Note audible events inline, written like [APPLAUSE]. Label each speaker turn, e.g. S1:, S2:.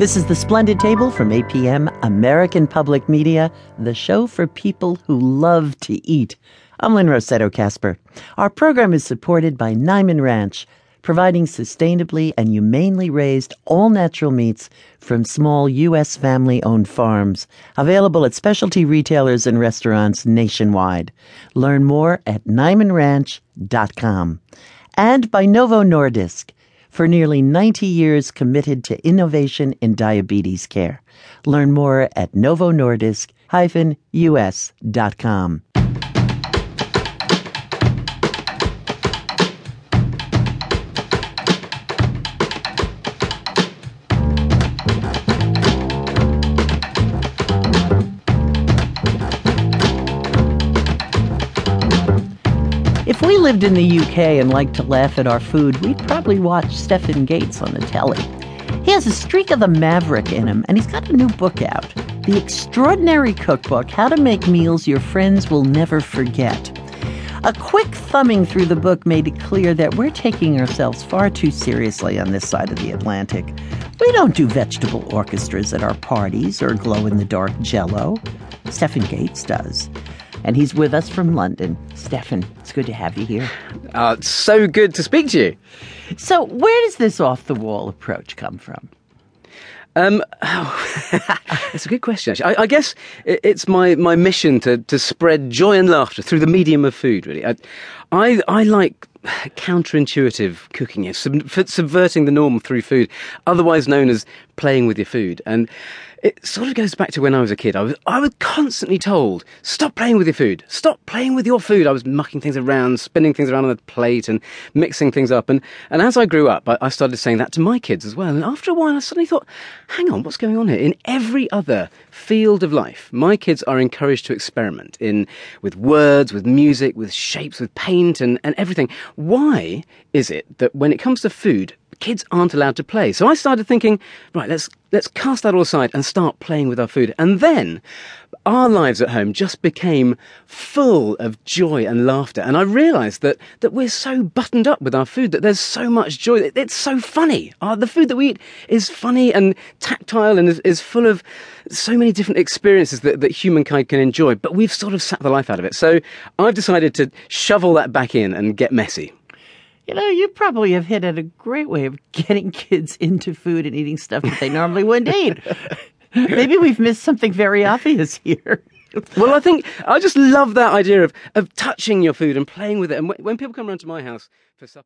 S1: This is The Splendid Table from APM, American Public Media, the show for people who love to eat. I'm Lynne Rossetto Kasper. Our program is supported by Niman Ranch, providing sustainably and humanely raised all natural meats from small U.S. family owned farms, available at specialty retailers and restaurants nationwide. Learn more at NimanRanch.com. And by Novo Nordisk for nearly 90 years committed to innovation in diabetes care. Learn more at novonordisk-us.com. we lived in the UK and liked to laugh at our food, we'd probably watch Stefan Gates on the telly. He has a streak of the maverick in him, and he's got a new book out The Extraordinary Cookbook How to Make Meals Your Friends Will Never Forget. A quick thumbing through the book made it clear that we're taking ourselves far too seriously on this side of the Atlantic. We don't do vegetable orchestras at our parties or glow in the dark jello. Stefan Gates does and he's with us from London. Stefan, it's good to have you here.
S2: Uh, it's so good to speak to you.
S1: So, where does this off the wall approach come from?
S2: Um, oh, [LAUGHS] it's a good question. Actually, I, I, guess it's my, my mission to, to spread joy and laughter through the medium of food. Really, I I, I like counterintuitive cooking, is, sub, subverting the norm through food, otherwise known as playing with your food, and it sort of goes back to when I was a kid. I was I was constantly told, "Stop playing with your food. Stop playing with your food." I was mucking things around, spinning things around on the plate, and mixing things up. And and as I grew up, I, I started saying that to my kids as well. And after a while, I suddenly thought, "Hang on, what's going on here?" In every other field of life, my kids are encouraged to experiment in with words, with music, with shapes, with paint, and and everything. Why is it that when it comes to food, kids aren't allowed to play. So I started thinking, right, let's let's cast that all aside and start playing with our food. And then our lives at home just became full of joy and laughter. And I realized that that we're so buttoned up with our food that there's so much joy. It's so funny. Uh, the food that we eat is funny and tactile and is, is full of so many different experiences that, that humankind can enjoy. But we've sort of sat the life out of it. So I've decided to shovel that back in and get messy.
S1: You know, you probably have hit at a great way of [LAUGHS] getting kids into food and eating stuff that they normally wouldn't eat. [LAUGHS] [LAUGHS] Maybe we've missed something very obvious here.
S2: well, I think I just love that idea of, of touching your food and playing with it. And when, when people come around to my house for supper,